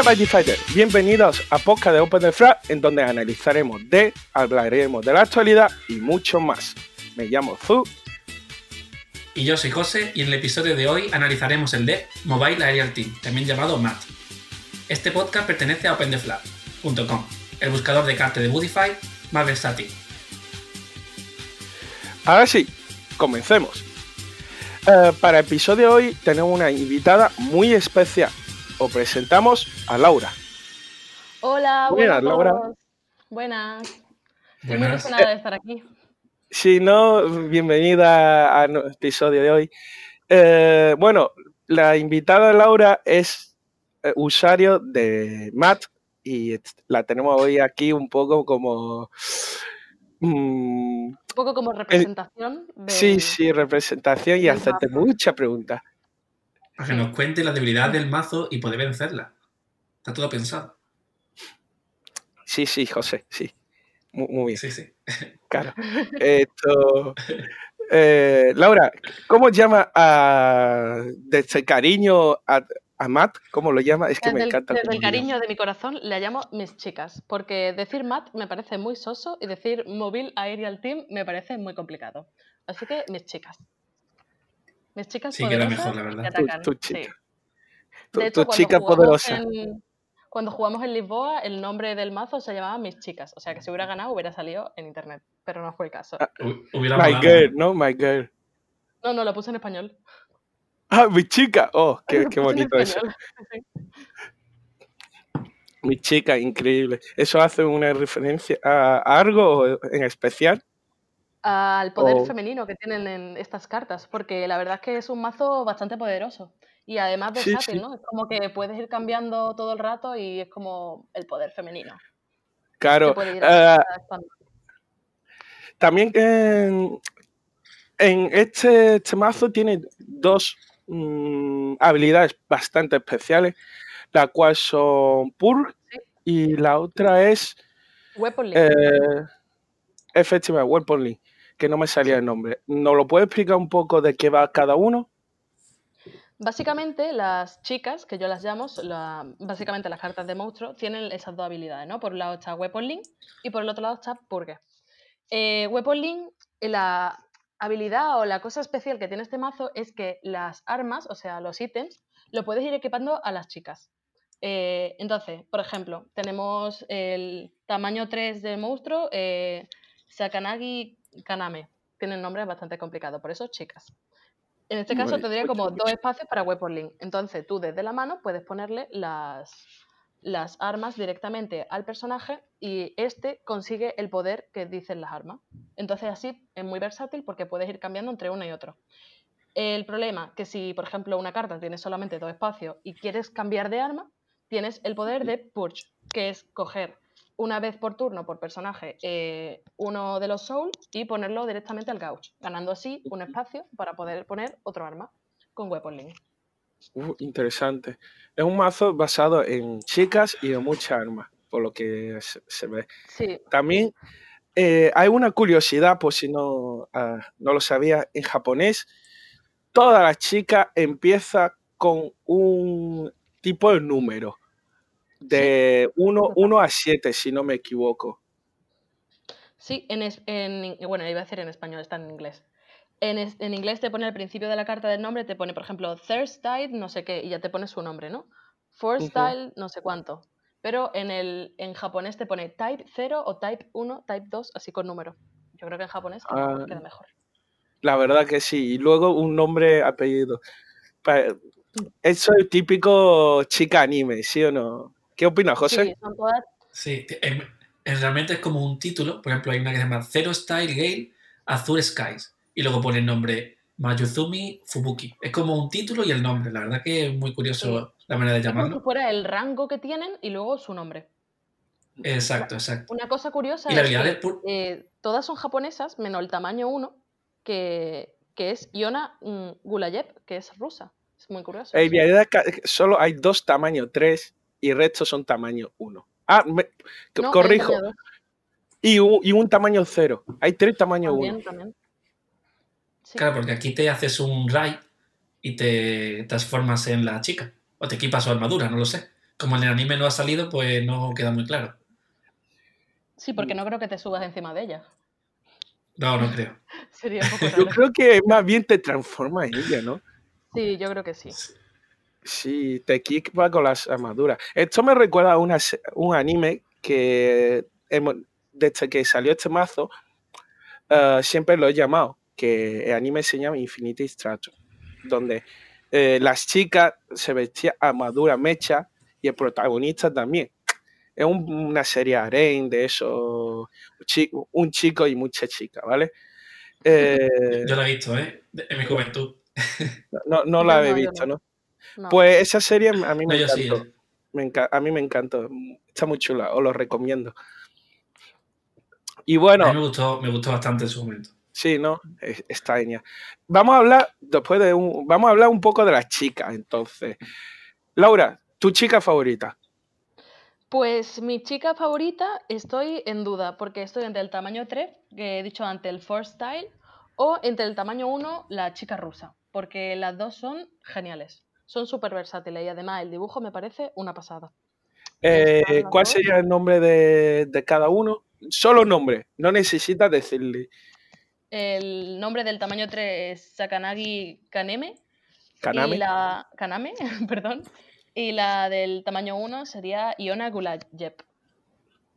Hola Fighter, bienvenidos a Podcast de Open the Flag, en donde analizaremos de, hablaremos de la actualidad y mucho más. Me llamo Zu. Y yo soy José, y en el episodio de hoy analizaremos el de Mobile Aerial Team, también llamado MAT. Este podcast pertenece a OpenTheFlag.com, el buscador de cartas de Budify más versátil. Ahora sí, comencemos. Eh, para el episodio de hoy tenemos una invitada muy especial. Os presentamos a Laura. Hola, buenas, Laura. Buenas. Estoy muy emocionada de estar aquí. Sí, no, bienvenida al episodio de hoy. Eh, bueno, la invitada Laura es eh, usuario de Matt y la tenemos hoy aquí un poco como Mm, un poco como representación. Sí, sí, representación y hacerte muchas preguntas. Para que nos cuente la debilidad del mazo y poder vencerla. Está todo pensado. Sí, sí, José, sí. Muy, bien. Sí, sí. Claro. Esto, eh, Laura, ¿cómo llama a, de ese cariño a, a Matt, ¿cómo lo llama? Es que me encanta. Desde el cariño de mi corazón le llamo mis chicas, porque decir Matt me parece muy soso y decir Mobile Aerial Team me parece muy complicado. Así que mis chicas. Mis chicas sí, queda mejor, la verdad. Tu, chica. De hecho, tu chica poderosa. cuando jugamos en Lisboa, el nombre del mazo se llamaba Mis Chicas. O sea que si hubiera ganado, hubiera salido en internet. Pero no fue el caso. Ah, my girl, ¿no? My girl. No, no, lo puse en español. Ah, mi chica. Oh, qué, bonito eso. Mi chica, increíble. ¿Eso hace una referencia a algo en especial? Al poder femenino que tienen en estas cartas, porque la verdad es que es un mazo bastante poderoso. Y además versátil, ¿no? Es como que puedes ir cambiando todo el rato y es como el poder femenino. Claro. Eh, también en este, este mazo tiene dos Mm, habilidades bastante especiales, la cual son Purg y la otra es... Weapon Link. Eh, efectivamente, Weapon Link, que no me salía el nombre. ¿Nos lo puede explicar un poco de qué va cada uno? Básicamente, las chicas, que yo las llamo, básicamente las cartas de monstruo, tienen esas dos habilidades, ¿no? Por un lado está Weapon Link y por el otro lado está Purge. Eh, Weapon Link, la, habilidad o la cosa especial que tiene este mazo es que las armas, o sea, los ítems, lo puedes ir equipando a las chicas. Eh, entonces, por ejemplo, tenemos el tamaño 3 de monstruo, eh, Sakanagi Kaname. Tienen nombres bastante complicados, por eso chicas. En este caso tendría como dos espacios para Weapon Link. Entonces tú desde la mano puedes ponerle las, las armas directamente al personaje y este consigue el poder que dicen las armas. Entonces así es muy versátil porque puedes ir cambiando entre uno y otro. El problema que si, por ejemplo, una carta tiene solamente dos espacios y quieres cambiar de arma, tienes el poder de Purge, que es coger una vez por turno por personaje eh, uno de los souls y ponerlo directamente al gauge, ganando así un espacio para poder poner otro arma con Weapon Link. Uh, interesante. Es un mazo basado en chicas y en muchas armas, por lo que se, ve. También eh, hay una curiosidad, por si no, ah, no lo sabía, en japonés, toda la chica empieza con un tipo de número, de 1 a 7, si no me equivoco. Sí, en, en, bueno, iba a decir en español, está en inglés. En, inglés te pone al principio de la carta del nombre, te pone, por ejemplo, style, no sé qué, y ya te pone su nombre, ¿no? Fourth style, no sé cuánto. Pero en, el, en japonés te pone type 0 o type 1, type 2, así con número. Yo creo que en japonés queda, ah, mejor. La verdad que sí. Y luego un nombre, apellido. Eso es típico chica anime, ¿sí o no? ¿Qué opinas, José? Sí, son todas... sí realmente es como un título. Por ejemplo, hay una que se llama Zero Style Gale Azure Skies y luego pone el nombre Mayuzumi Fubuki. Es como un título y el nombre. La verdad que es muy curioso la manera de llamarlo. como si fuera el rango que tienen y luego su nombre. Exacto, exacto. Una cosa curiosa es que eh, todas son japonesas, menos el tamaño 1, que, es Iona mm, Gulayev, que es rusa. Es muy curioso. En realidad solo hay dos tamaños 3 y el resto son tamaño 1. Ah, corrijo. Y un, y un, tamaño 0. Hay tres tamaños 1. Claro, porque aquí te haces un raid y te transformas en la chica. O te equipas su armadura, no lo sé. como el anime no ha salido, pues no queda muy claro. Sí, porque no creo que te subas encima de ella. No, no creo. Sería un poco Yo creo que más bien te transforma en ella, ¿no? Sí, yo creo que sí. Sí, te equipa con las armaduras. Esto me recuerda a una un anime que desde que salió este mazo uh, siempre lo he llamado, que el anime se llama Infinity Strato, donde eh, las chicas se vestían armadura mecha y el protagonista también. Es una serie harem de eso, un chico y muchas chicas, ¿vale? Eh, Yo la he visto, ¿eh? En mi juventud. No, no la he visto, ¿no? Pues esa serie a mí me encantó. a mí me encantó. Está muy chula, os lo recomiendo. Y bueno. A mí me gustó, me gustó bastante en su momento. Sí, ¿no? Está genial. Vamos a hablar, después de un. Vamos a hablar un poco de las chicas, entonces. Laura, ¿tu chica favorita? Pues mi chica favorita estoy en duda, porque estoy entre el tamaño 3, que he dicho antes, el Force Style, o entre el tamaño 1, la chica rusa, porque las dos son geniales. Son súper versátiles y además el dibujo me parece una pasada. Eh, ¿Cuál sería el nombre de, cada uno? Solo nombre, no necesitas decirle. El nombre del tamaño 3 es Sakanagi Kaneme. Kaname. Y la, Kaname, perdón. Y la del tamaño 1 sería Iona Gulayev.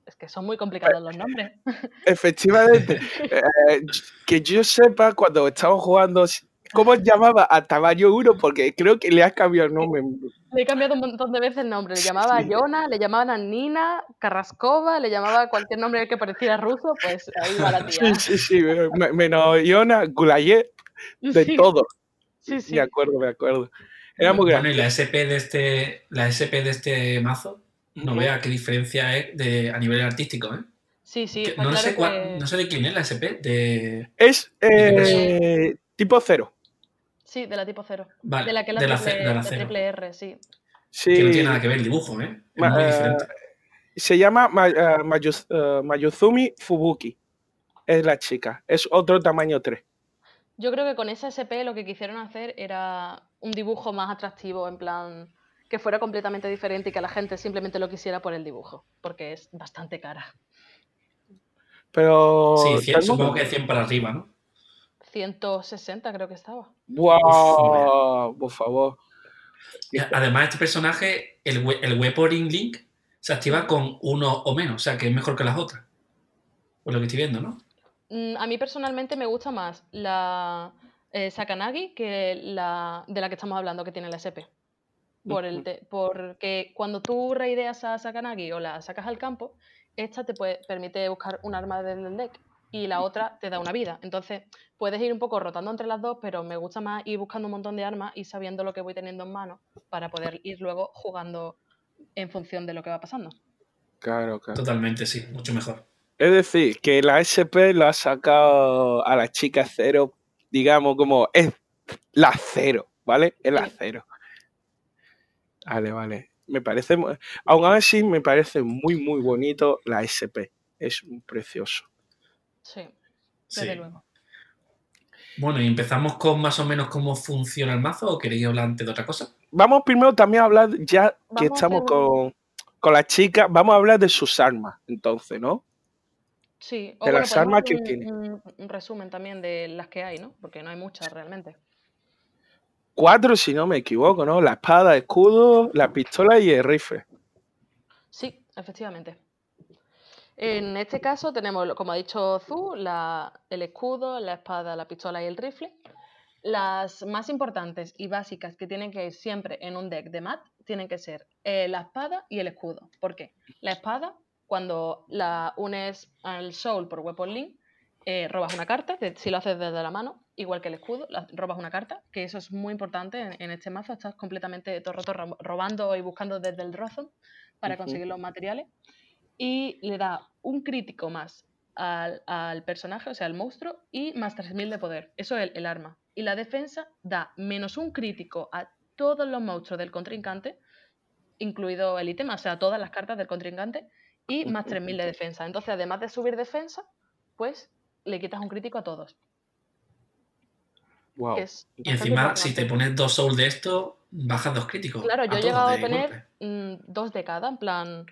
Es que son muy complicados los nombres. Efectivamente. Eh, que yo sepa, cuando estamos jugando, ¿Cómo llamaba a tamaño 1? Porque creo que le has cambiado el nombre. Le he cambiado un montón de veces el nombre. Le llamaba a Yona, le llamaban a Nina, Carrascova, le llamaba cualquier nombre que pareciera ruso, pues ahí va la tía. Sí, sí, sí. Menos Yona, Gulayev, de todo. Sí, sí. Me acuerdo, me acuerdo. Era muy grande. Bueno, y la SP de este, la SP de este mazo, no vea qué diferencia es de, a nivel artístico, ¿eh? Sí, sí. No, sé no, sé de quién es la SP. De, es eh, tipo cero. Sí, de la tipo cero. de la que la, de la, triple, R, sí. Que no tiene nada que ver el dibujo, ¿eh? Es muy diferente. Se llama uh, Mayuzumi Fubuki. Es la chica. Es otro tamaño 3. Yo creo que con esa SP lo que quisieron hacer era un dibujo más atractivo, en plan que fuera completamente diferente y que la gente simplemente lo quisiera por el dibujo, porque es bastante cara. Pero. Sí, supongo que 100 para arriba, ¿no? 160 creo que estaba. ¡Wow! Por favor. Además, este personaje, el, el Weaponing Link, se activa con uno o menos, o sea que es mejor que las otras. Por lo que estoy viendo, ¿no? Mm, a mí personalmente me gusta más la eh, Sakanagi que la de la que estamos hablando, que tiene la SP. Por el porque cuando tú reideas a Sakanagi o la sacas al campo, esta te puede, permite buscar un arma del deck y la otra te da una vida. Entonces, puedes ir un poco rotando entre las dos, pero me gusta más ir buscando un montón de armas y sabiendo lo que voy teniendo en mano para poder ir luego jugando en función de lo que va pasando. Claro, claro. Totalmente, sí, mucho mejor. Es decir, que la SP lo ha sacado a la chica cero, digamos, como es la cero, ¿vale? Es la cero. Vale, vale. Me parece, aún así me parece muy, muy bonito la SP. Es precioso. Sí, desde luego. Bueno, y empezamos con más o menos cómo funciona el mazo o queréis hablar antes de otra cosa? Vamos primero también a hablar, ya que estamos con, con la chica, vamos a hablar de sus armas, entonces, ¿no? Sí, o de las armas que un, tiene. Un, resumen también de las que hay, ¿no? Porque no hay muchas realmente. Cuatro, si no me equivoco, ¿no? La espada, el escudo, la pistola y el rifle. Sí, efectivamente. En este caso tenemos, como ha dicho Zu, el escudo, la espada, la pistola y el rifle. Las más importantes y básicas que tienen que ir siempre en un deck de mat tienen que ser eh, la espada y el escudo. ¿Por qué? La espada, cuando la unes al soul por Weapon Link, eh, robas una carta, si lo haces desde la mano, igual que el escudo, robas una carta, que eso es muy importante en, este mazo, estás completamente todo roto robando y buscando desde el Rozon para conseguir los materiales y le da un crítico más al, personaje, o sea, al monstruo, y más 3000 de poder. Eso es el, arma. Y la defensa da menos un crítico a todos los monstruos del contrincante, incluido el ítem, o sea, todas las cartas del contrincante, y más 3000 de defensa. Entonces, además de subir defensa, pues le quitas un crítico a todos. Wow. y encima, si te pones dos souls de esto, bajas dos críticos. Claro, yo he llegado a tener mm, dos de cada, en plan,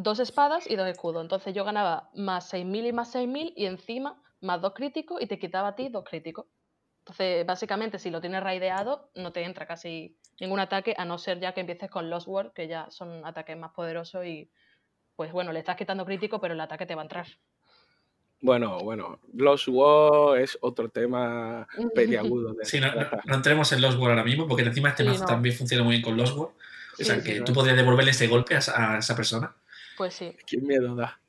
dos espadas y dos escudos. Entonces yo ganaba más 6.000 y más 6.000 y encima más dos críticos y te quitaba a ti dos críticos. Entonces, básicamente, si lo tienes raideado, no te entra casi ningún ataque, a no ser ya que empieces con Lost World, que ya son ataques más poderosos y, pues bueno, le estás quitando crítico, pero el ataque te va a entrar. Bueno, bueno, Lost World es otro tema peliagudo. De sí, no, entremos en Lost World ahora mismo, porque encima este mazo también funciona muy bien con Lost World. o sea, que tú podrías devolverle ese golpe a, esa persona. Pues sí. Qué miedo da.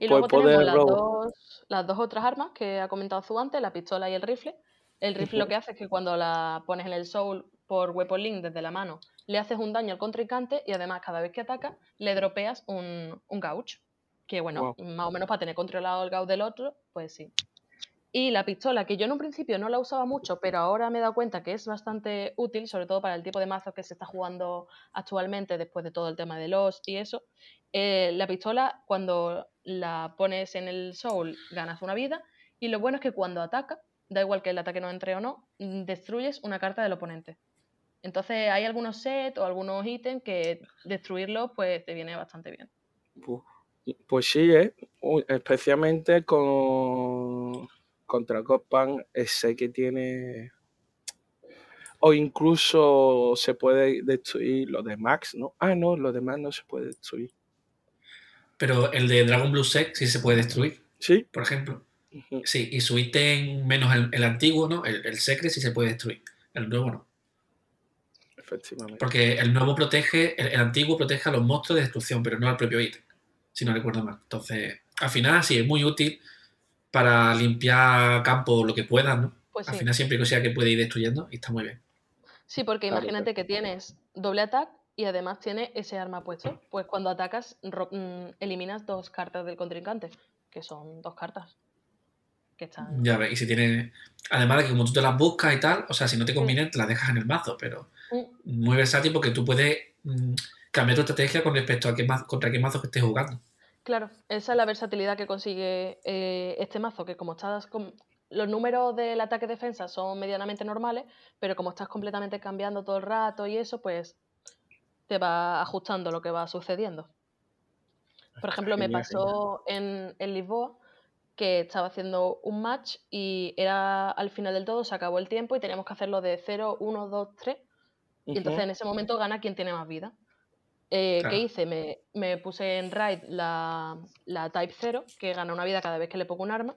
Y luego tenemos las dos, las dos otras armas que ha comentado Zu antes, la pistola y el rifle. El rifle lo que hace es que cuando la pones en el soul por Weapon Link desde la mano, le haces un daño al contrincante y además cada vez que ataca le dropeas un, un gauch. Que bueno, más o menos para tener controlado el gauch del otro, pues sí. Y la pistola, que yo en un principio no la usaba mucho, pero ahora me he dado cuenta que es bastante útil, sobre todo para el tipo de mazo que se está jugando actualmente después de todo el tema de los y eso. Eh, la pistola, cuando la pones en el soul, ganas una vida. Y lo bueno es que cuando ataca, da igual que el ataque no entre o no, mm, destruyes una carta del oponente. Entonces hay algunos sets o algunos ítems que destruirlos pues te viene bastante bien. Pues sí, ¿eh? especialmente con contra Godpan sé que tiene o incluso se puede destruir lo de Max, ¿no? Ah, no, lo demás no se puede destruir. Pero el de Dragon Blue Sec sí se puede destruir. Sí. Por ejemplo. Sí, y su ítem menos el, antiguo, ¿no? El, el, Secret sí se puede destruir. El nuevo no. Efectivamente. Porque el nuevo protege, el, antiguo protege a los monstruos de destrucción, pero no al propio ítem. Si no recuerdo mal. Entonces, al final sí es muy útil para limpiar campo lo que puedas, ¿no? Pues al final siempre que sea que puede ir destruyendo y está muy bien. Sí, porque imagínate que tienes doble ataque y además tiene ese arma puesto. Pues cuando atacas, mm, eliminas dos cartas del contrincante, que son dos cartas. Ya ves, y si tienes. Además de que como tú te las buscas y tal, o sea, si no te conviene, te las dejas en el mazo, pero muy versátil porque tú puedes mm, cambiar tu estrategia con respecto a qué mazo, contra qué mazo que estés jugando. Claro, esa es la versatilidad que consigue eh, este mazo, que como estás con... Los números del ataque-defensa son medianamente normales, pero como estás completamente cambiando todo el rato y eso, pues te va ajustando lo que va sucediendo. Por ejemplo, me pasó en, en Lisboa que estaba haciendo un match y era al final del todo, se acabó el tiempo y teníamos que hacerlo de 0, 1, 2, 3. Y entonces en ese momento gana quien tiene más vida. Eh, ¿Qué hice? Me, puse en raid la, Type 0, que gana una vida cada vez que le pongo un arma.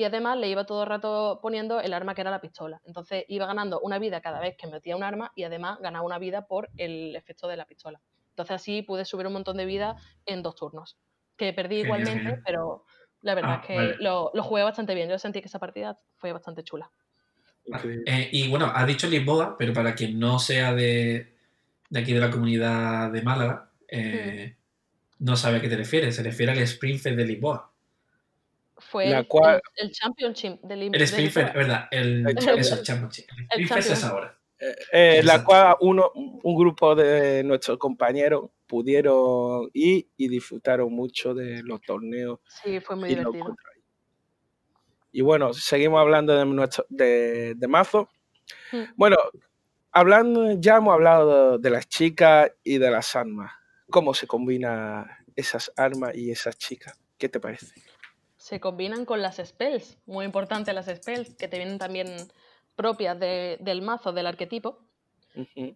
Y además le iba todo el rato poniendo el arma que era la pistola. Entonces iba ganando una vida cada vez que metía un arma y además ganaba una vida por el efecto de la pistola. Entonces así pude subir un montón de vida en dos turnos. Que perdí igualmente, pero la verdad ah, es que lo, jugué bastante bien. Yo sentí que esa partida fue bastante chula. Eh, y bueno, has dicho Lisboa, pero para quien no sea de, aquí de la comunidad de Málaga, eh, no sabe a qué te refieres. Se refiere al Springfield de Lisboa. Fue el, Championship de Lisboa. El Springfield, ¿verdad? El, el, Championship. El Springfield es ahora. Eh, la cual uno, un grupo de nuestros compañeros pudieron ir y disfrutaron mucho de los torneos. Sí, fue muy divertido. Y bueno, seguimos hablando de, nuestro, de, mazo. Hmm. Bueno, hablando, ya hemos hablado de, las chicas y de las armas. ¿Cómo se combinan esas armas y esas chicas? ¿Qué te parece? Se combinan con las spells, muy importante las spells, que te vienen también propias del mazo, del arquetipo.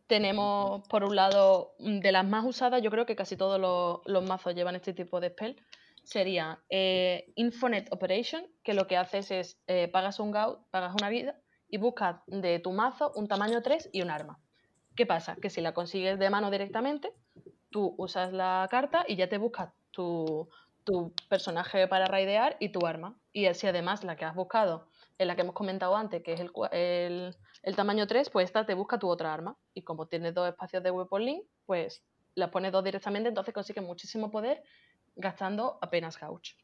Tenemos, por un lado, de las más usadas, yo creo que casi todos los, mazos llevan este tipo de spell. Sería eh, Infonet Operation, que lo que haces es eh, pagas un GAUT, pagas una vida y buscas de tu mazo un tamaño 3 y un arma. ¿Qué pasa? Que si la consigues de mano directamente, tú usas la carta y ya te buscas tu, tu personaje para raidear y tu arma. Y si además la que has buscado en la que hemos comentado antes, que es el, el, tamaño 3, pues esta te busca tu otra arma. Y como tienes dos espacios de Weapon Link, pues las pones dos directamente, entonces consigues muchísimo poder gastando apenas gauch.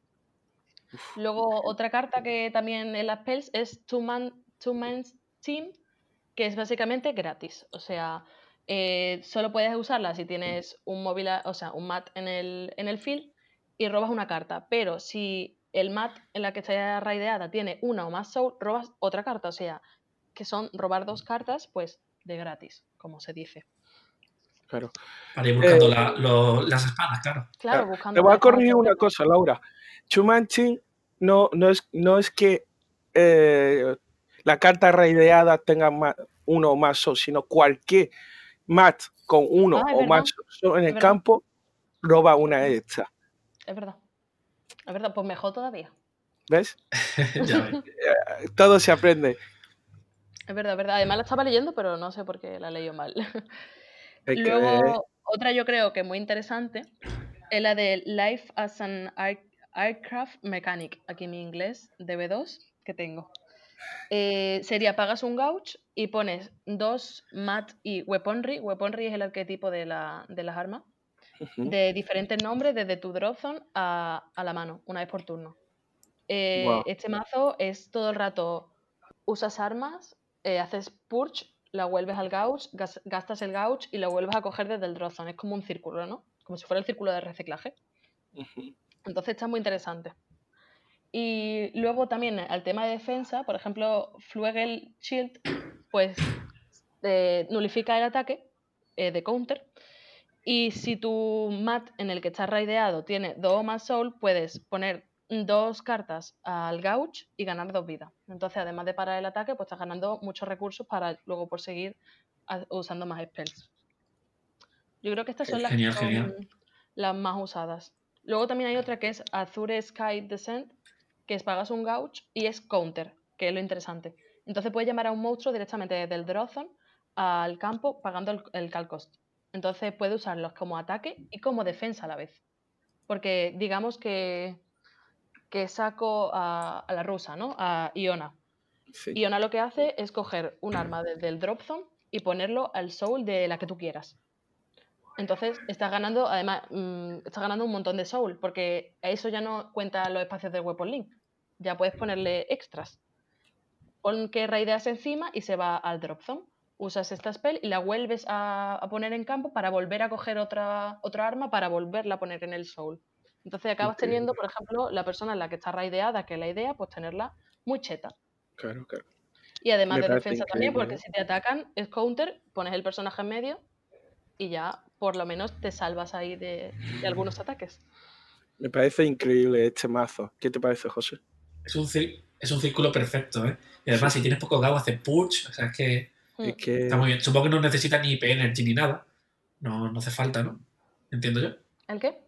Luego, otra carta que también en las spells es Two Man, two Man's Team, que es básicamente gratis. O sea, eh, solo puedes usarla si tienes un móvil, o sea, un mat en el, en el field y robas una carta. Pero si el mat en la que está raideada tiene una o más soul, robas otra carta. O sea, que son robar dos cartas, pues de gratis, como se dice. Claro. Para ir buscando eh, las espadas, claro. Claro, buscando. Te voy a corregir una cosa, Laura. Chumanchin no, no, es, no es que eh, la carta raideada tenga uno o más sol, sino cualquier mat con uno ah, o más sol en el campo roba una extra. Es verdad. Es verdad, pues mejor todavía. ¿Ves? Eh, todo se aprende. Es verdad, es verdad. Además la estaba leyendo, pero no sé por qué la leído mal. Luego, otra yo creo que muy interesante es la de Life as an Aircraft Mechanic, aquí en mi inglés, DB2, que tengo. Eh, sería pagas un gauch y pones dos mat y weaponry. Weaponry es el arquetipo de, la, de las armas. De diferentes nombres, desde tu dropzone a, a la mano, una vez por turno. Eh, este mazo es todo el rato, usas armas, eh, haces purge, la vuelves al gauch, gastas el gauch y lo vuelves a coger desde el dropzone. Es como un círculo, ¿no? Como si fuera el círculo de reciclaje. Entonces está muy interesante. Y luego también al tema de defensa, por ejemplo, Fluegel Shield, pues eh, nulifica el ataque eh, de counter. Y si tu mat en el que estás raideado tiene dos o más soul, puedes poner dos cartas al gauch y ganar dos vidas. Entonces, además de parar el ataque, pues estás ganando muchos recursos para luego por seguir usando más spells. Yo creo que estas son, las, las más usadas. Luego también hay otra que es Azure Sky Descent, que es pagas un gauch y es counter, que es lo interesante. Entonces puedes llamar a un monstruo directamente desde el draw al campo pagando el, el cal cost. Entonces puedes usarlos como ataque y como defensa a la vez. Porque digamos que, que saco a, la rusa, ¿no? A Iona. Iona lo que hace es coger un arma desde el drop zone y ponerlo al soul de la que tú quieras. Entonces estás ganando, además, mm, estás ganando un montón de soul, porque eso ya no cuenta los espacios del Weapon Link ya puedes ponerle extras. Pon que raideas encima y se va al drop zone. Usas esta spell y la vuelves a, poner en campo para volver a coger otra, otra arma para volverla a poner en el soul. Entonces acabas teniendo, por ejemplo, la persona en la que está raideada, que es la idea, pues tenerla muy cheta. Claro, claro. Y además de defensa también, porque si te atacan, es counter, pones el personaje en medio y ya por lo menos te salvas ahí de, de algunos ataques. Me parece increíble este mazo. ¿Qué te parece, José? es un, es un círculo perfecto, ¿eh? Y además, si tienes poco GAU, haces purge, o sea, es que, está muy bien. Supongo que no necesita ni IP Energy ni nada. No, no hace falta, ¿no? Entiendo yo. ¿El qué?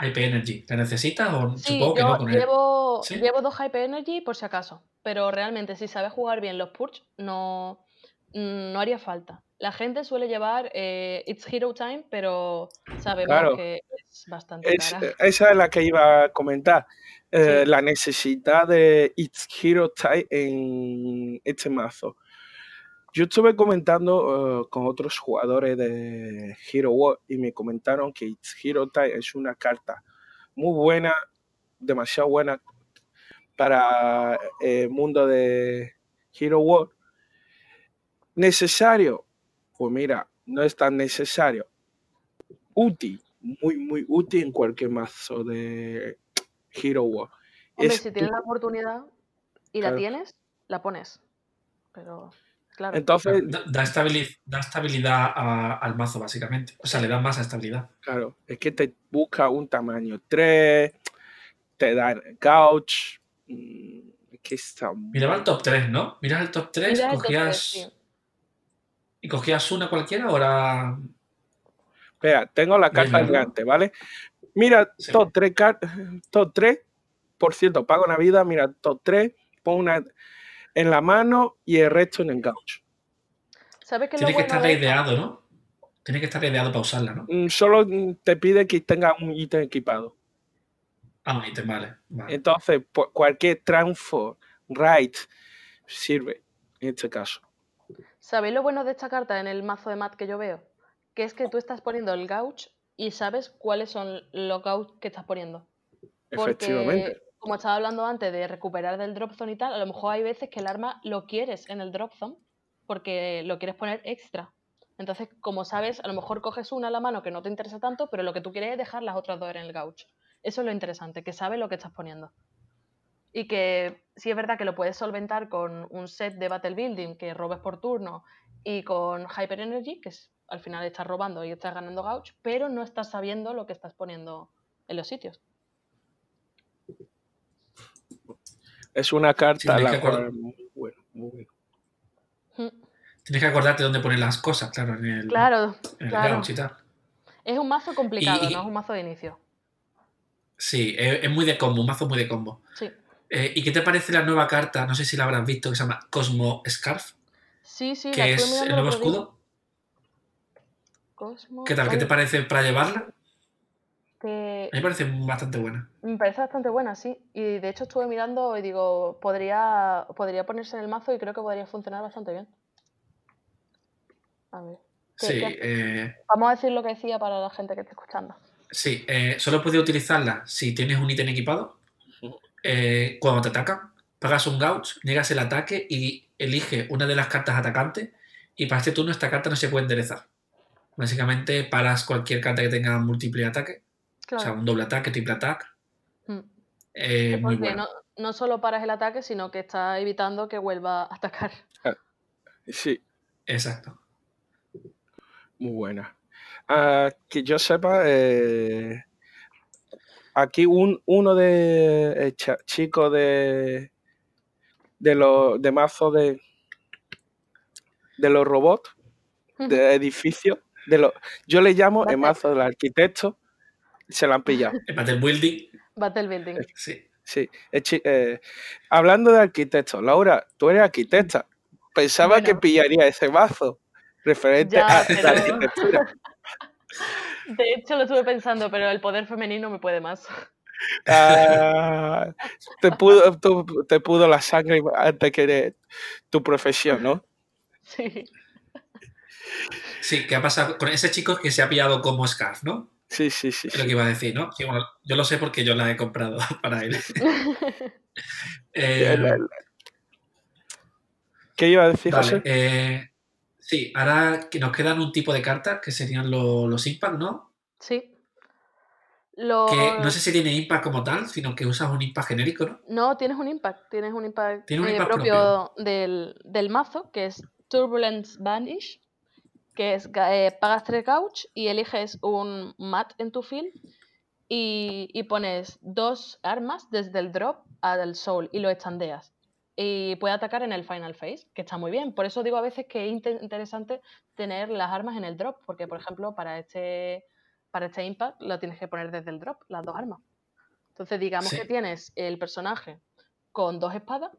IP Energy. ¿La necesitas o supongo que no con llevo, llevo dos IP Energy por si acaso. Pero realmente, si sabes jugar bien los Purge, no, no haría falta. La gente suele llevar eh, It's Hero Time, pero sabemos que es bastante cara. Esa es la que iba a comentar. Eh, la necesidad de It's Hero Type en este mazo. Yo estuve comentando eh, con otros jugadores de Hero World y me comentaron que It's Hero Type es una carta muy buena, demasiado buena para el mundo de Hero World. ¿Necesario? Pues mira, no es tan necesario. Útil, muy, muy útil en cualquier mazo de Hero War. Hombre, si tienes la oportunidad y la tienes, la pones. Pero, claro. Entonces. Da, estabilidad, al mazo, básicamente. O sea, le da más estabilidad. Claro, es que te busca un tamaño 3, te da couch. Mm, que está. Miraba el top 3, ¿no? Miras el top 3, cogías. ¿Y cogías una cualquiera o ahora.? Espera, tengo la carta gigante, ¿vale? Mira, top 3, top 3, por cierto, pago una vida, mira, top 3, pongo una en la mano y el resto en el gaucho. ¿Sabes que Tiene que estar ideado, ¿no? Tiene que estar ideado para usarla, ¿no? Mm, solo te pide que tenga un ítem equipado. Ah, un ítem, vale, Entonces, cualquier transfer, right, sirve en este caso. ¿Sabéis lo bueno de esta carta en el mazo de mat que yo veo? Que es que tú estás poniendo el gauch y sabes cuáles son los gauts que estás poniendo. Porque, como estaba hablando antes de recuperar del drop zone y tal, a lo mejor hay veces que el arma lo quieres en el drop zone porque lo quieres poner extra. Entonces, como sabes, a lo mejor coges una a la mano que no te interesa tanto, pero lo que tú quieres es dejar las otras dos en el gauch. Eso es lo interesante, que sabes lo que estás poniendo. Y que sí es verdad que lo puedes solventar con un set de Battle Building que robes por turno y con Hyper Energy, que al final estás robando y estás ganando gauch, pero no estás sabiendo lo que estás poniendo en los sitios. Es una carta la muy bueno, muy bueno. Mm. Tienes que acordarte dónde poner las cosas, claro, en el, claro, claro. Es un mazo complicado, no es un mazo de inicio. Sí, es, muy de combo, un mazo muy de combo. Sí. Eh, ¿Y qué te parece la nueva carta? No sé si la habrás visto, que se llama Cosmo Scarf. Sí, sí, que es el nuevo escudo. ¿Qué tal? ¿Qué te parece para llevarla? A mí me parece bastante buena. Me parece bastante buena, sí. Y de hecho estuve mirando y digo, podría, podría ponerse en el mazo y creo que podría funcionar bastante bien. A ver. sí, eh, Vamos a decir lo que decía para la gente que esté escuchando. Sí, eh, solo puedes utilizarla si tienes un ítem equipado. Eh, cuando te atacan, pagas un gauch, niegas el ataque y elige una de las cartas atacantes. Y para este turno esta carta no se puede enderezar. Básicamente paras cualquier carta que tenga múltiple ataque. O sea, un doble ataque, triple ataque. Mm. muy bueno. No, solo paras el ataque, sino que está evitando que vuelva a atacar. Ah, sí. Exacto. Muy buena. Ah, que yo sepa, eh, aquí un, uno de eh, chicos de de los de mazo de de los robots de edificios de los yo le llamo el mazo del arquitecto se lo han pillado Battle Building Battle Building sí sí eh, hablando de arquitectos Laura tú eres arquitecta pensaba que pillaría ese mazo referente a la arquitectura de hecho, lo estuve pensando, pero el poder femenino me puede más. Ah, te, pudo, te pudo la sangre antes que tu profesión, ¿no? Sí. Sí, ¿qué ha pasado con ese chico que se ha pillado como Scarf, ¿no? Sí, sí, sí. Es lo que iba a decir, ¿no? yo lo sé porque yo la he comprado para él. Eh, ¿Qué iba a decir, José? Eh, Sí, ahora que nos quedan un tipo de cartas que serían los impact, ¿no? Sí. Que no sé si tiene impact como tal, sino que usas un impact genérico, ¿no? No, tienes un impact. Tienes un impact, eh, propio, Del, mazo, que es Turbulence Vanish, que es eh, pagas 3 gauch y eliges un mat en tu field y, y pones dos armas desde el drop al soul y lo estandeas y puede atacar en el final phase, que está muy bien. Por eso digo a veces que es interesante tener las armas en el drop, porque por ejemplo para este, para este impact lo tienes que poner desde el drop, las dos armas. Entonces digamos que tienes el personaje con dos espadas,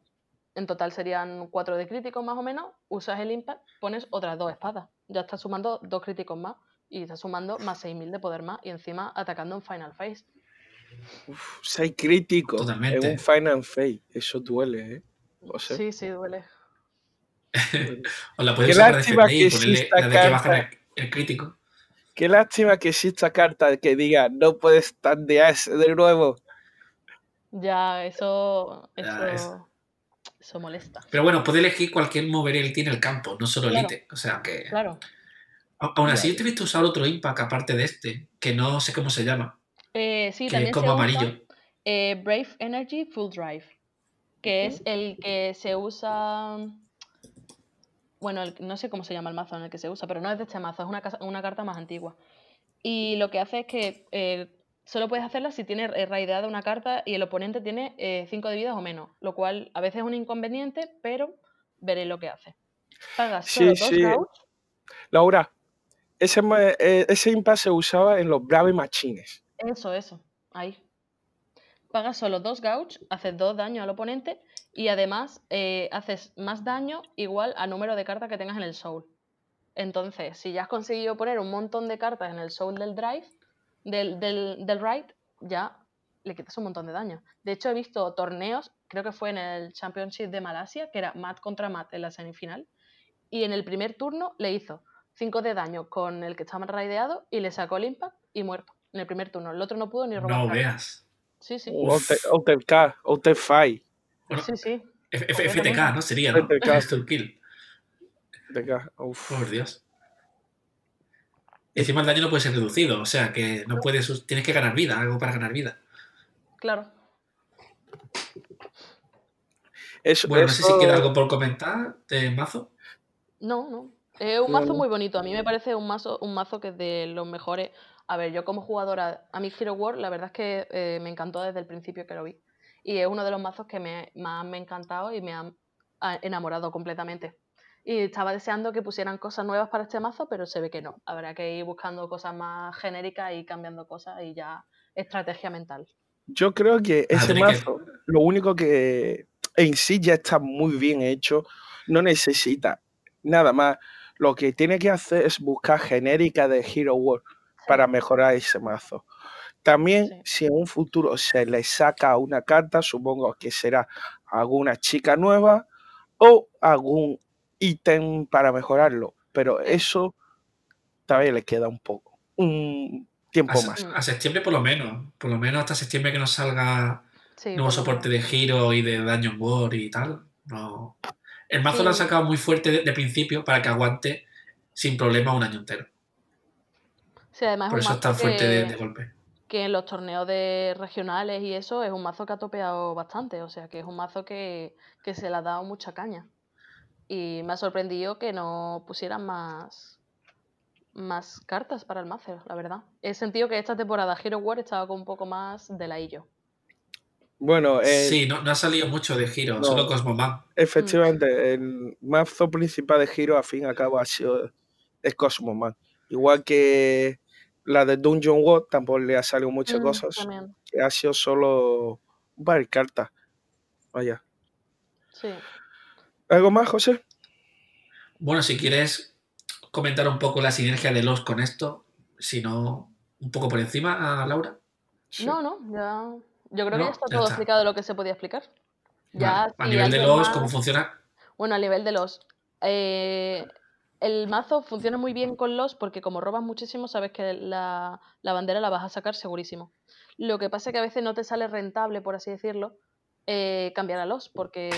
en total serían cuatro de críticos más o menos, usas el impact, pones otras dos espadas, ya estás sumando dos críticos más y estás sumando más 6000 de poder más y encima atacando en final phase. Uf, 6 críticos en un final phase, eso duele, ¿eh? Sí, sí, duele. o la la de que baja el, crítico. Qué lástima que exista carta que diga no puedes tandear de nuevo. Ya, eso. Eso, eso molesta. Pero bueno, puede elegir cualquier mover el tiene el campo, no solo el O sea que. Claro. Aún así, yo te he visto usar otro impact aparte de este, que no sé cómo se llama. Eh, sí, que también es como amarillo. Eh, Brave Energy Full Drive que es el que se usa. Bueno, no sé cómo se llama el mazo en el que se usa, pero no es de este mazo, es una, una carta más antigua. Y lo que hace es que eh, solo puedes hacerla si tienes eh, raideada una carta y el oponente tiene 5 eh, de vida o menos, lo cual a veces es un inconveniente, pero veré lo que hace. Pagas solo dos sí. Laura, ese, ese impasse se usaba en los Brave Machines. Eso, eso, ahí pagas solo dos gauch, haces dos daños al oponente y además eh, haces más daño igual al número de cartas que tengas en el soul. Entonces, si ya has conseguido poner un montón de cartas en el soul del drive, del, del, del right, ya le quitas un montón de daño. De hecho, he visto torneos, creo que fue en el Championship de Malasia, que era mat contra mat en la semifinal, y en el primer turno le hizo 5 de daño con el que estaba raideado y le sacó el impact y muerto en el primer turno. El otro no pudo ni robar. No veas. Sí, sí. OTK, OTFI. sí, sí. FTK, ¿no? Sería, ¿no? FTK. Kill. FTK, uf. Por Dios. Encima el daño no puede ser reducido, o sea que no puedes, tienes que ganar vida, algo para ganar vida. Claro. bueno, no sé si queda algo por comentar de mazo. No, no. Es un mazo muy bonito. A mí me parece un mazo, un mazo que es de los mejores. A ver, yo como jugadora, a mi Hero World, la verdad es que eh, me encantó desde el principio que lo vi. Y es uno de los mazos que me, más me ha encantado y me ha enamorado completamente. Y estaba deseando que pusieran cosas nuevas para este mazo, pero se ve que no. Habrá que ir buscando cosas más genéricas y cambiando cosas y ya estrategia mental. Yo creo que ese mazo, lo único que en sí ya está muy bien hecho, no necesita nada más. Lo que tiene que hacer es buscar genérica de Hero World para mejorar ese mazo. También, si en un futuro se le saca una carta, supongo que será alguna chica nueva o algún ítem para mejorarlo. Pero eso todavía le queda un poco, un tiempo más. A septiembre por lo menos, por lo menos hasta septiembre que nos salga nuevo soporte de giro y de daño en war y tal. No. El mazo lo han sacado muy fuerte de, principio para que aguante sin problema un año entero. Sí, además Por eso es tan fuerte de, golpe. Que en los torneos de regionales y eso es un mazo que ha topeado bastante. O sea que es un mazo que, que se le ha dado mucha caña. Y me ha sorprendido que no pusieran más, más cartas para el mazo, la verdad. He sentido que esta temporada Hero War estaba con un poco más de la illo. Bueno, eh, sí, no, ha salido mucho de Giro, solo Cosmoman. Efectivamente, el mazo principal de Giro, a fin y al cabo, ha sido es Cosmoman. Igual que la de Dungeon World, tampoco le ha salido muchas mm, cosas. Que ha sido solo un par de cartas. Vaya. Sí. ¿Algo más, José? Bueno, si quieres comentar un poco la sinergia de los con esto, si no, un poco por encima, Laura. No, no, ya. Yo creo que ya está todo explicado lo que se podía explicar. Ya, a nivel de los, ¿cómo funciona? Bueno, a nivel de los. Eh, el mazo funciona muy bien con los porque como robas muchísimo, sabes que la, la, bandera la vas a sacar segurísimo. Lo que pasa es que a veces no te sale rentable, por así decirlo, eh, cambiar a los, porque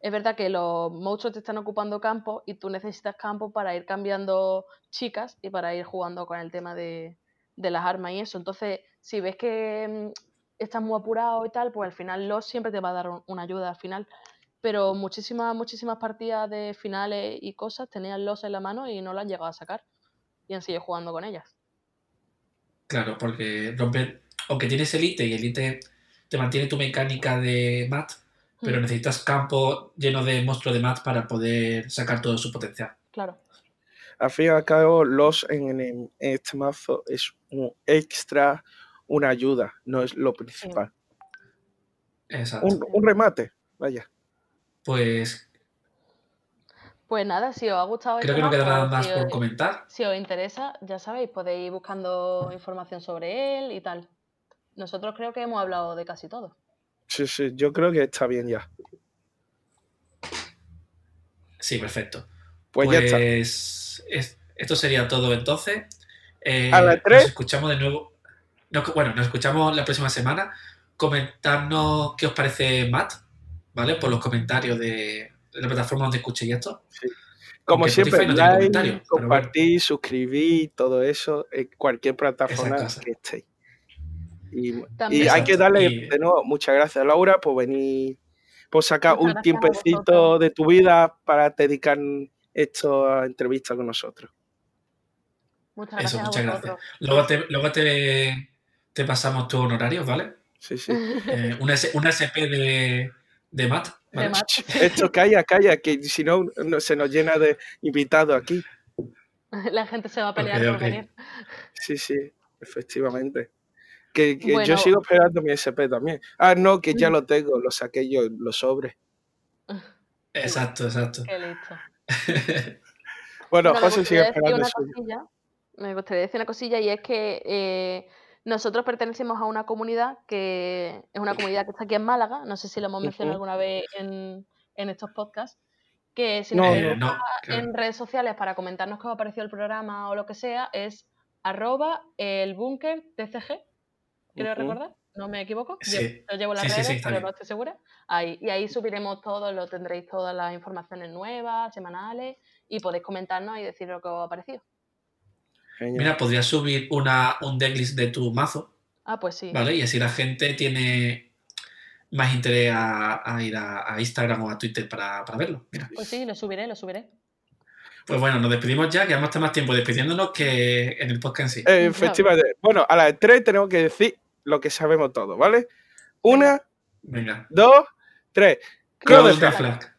es verdad que los monstruos te están ocupando campo y tú necesitas campo para ir cambiando chicas y para ir jugando con el tema de, las armas y eso. Entonces, si ves que mm, estás muy apurado y tal, pues al final los siempre te va a dar una ayuda al final. Pero muchísimas, muchísimas partidas de finales y cosas tenían los en la mano y no lo han llegado a sacar. Y han seguido jugando con ellas. Claro, porque romper, aunque tienes elite y elite te mantiene tu mecánica de mat, pero mm. necesitas campo lleno de monstruos de mat para poder sacar todo su potencial. Claro. Al fin y al cabo, los en, este mazo es un extra, una ayuda, no es lo principal. Exacto. Un, remate, vaya. Pues. Pues nada, si os ha gustado. Creo este que no queda nada más por comentar. Si os interesa, ya sabéis, podéis ir buscando información sobre él y tal. Nosotros creo que hemos hablado de casi todo. Sí, sí, yo creo que está bien ya. Sí, perfecto. Pues, ya está. Pues, esto sería todo entonces. Eh, a las 3. Nos escuchamos de nuevo. bueno, nos escuchamos la próxima semana. Comentarnos qué os parece Matt, ¿vale? Por los comentarios de, la plataforma donde escuchéis esto. Sí. Como siempre, like, compartir, suscribir, todo eso, en cualquier plataforma que estéis. Y, hay que darle de nuevo muchas gracias, Laura, por venir, por sacar un tiempecito de tu vida para dedicar esto a entrevista con nosotros. Muchas gracias. muchas gracias. Luego, te, luego te, te, pasamos tus honorarios, ¿vale? Sí, sí. Eh, una, SP de, de MAT. Esto calla, calla, que si no, se nos llena de invitados aquí. La gente se va a pelear por venir. Sí, sí, efectivamente. Que, yo sigo esperando mi SP también. Ah, no, que ya lo tengo, lo saqué yo, los sobres. Exacto, exacto. Qué listo. bueno, José sigue esperando. me gustaría decir una cosilla y es que eh, nosotros pertenecemos a una comunidad que es una comunidad que está aquí en Málaga, no sé si lo hemos mencionado alguna vez en, estos podcasts, que si nos no, en redes sociales para comentarnos qué os ha parecido el programa o lo que sea, es arroba el búnker TCG, creo recordar, no me equivoco. Yo, yo, llevo las sí, redes, pero no estoy segura. Ahí, y ahí subiremos todo, lo tendréis todas las informaciones nuevas, semanales, y podéis comentarnos y decir lo que os ha parecido. Mira, podrías subir una, un decklist de tu mazo. Ah, pues sí. ¿Vale? Y así la gente tiene más interés a, ir a, Instagram o a Twitter para, para verlo. Pues sí, lo subiré, lo subiré. Pues bueno, nos despedimos ya, que vamos a estar más tiempo despidiéndonos que en el podcast en sí. Efectivamente. Pues. Bueno, a las tres tenemos que decir lo que sabemos todos, ¿vale? Una, Venga. dos, tres. Crowder Flag.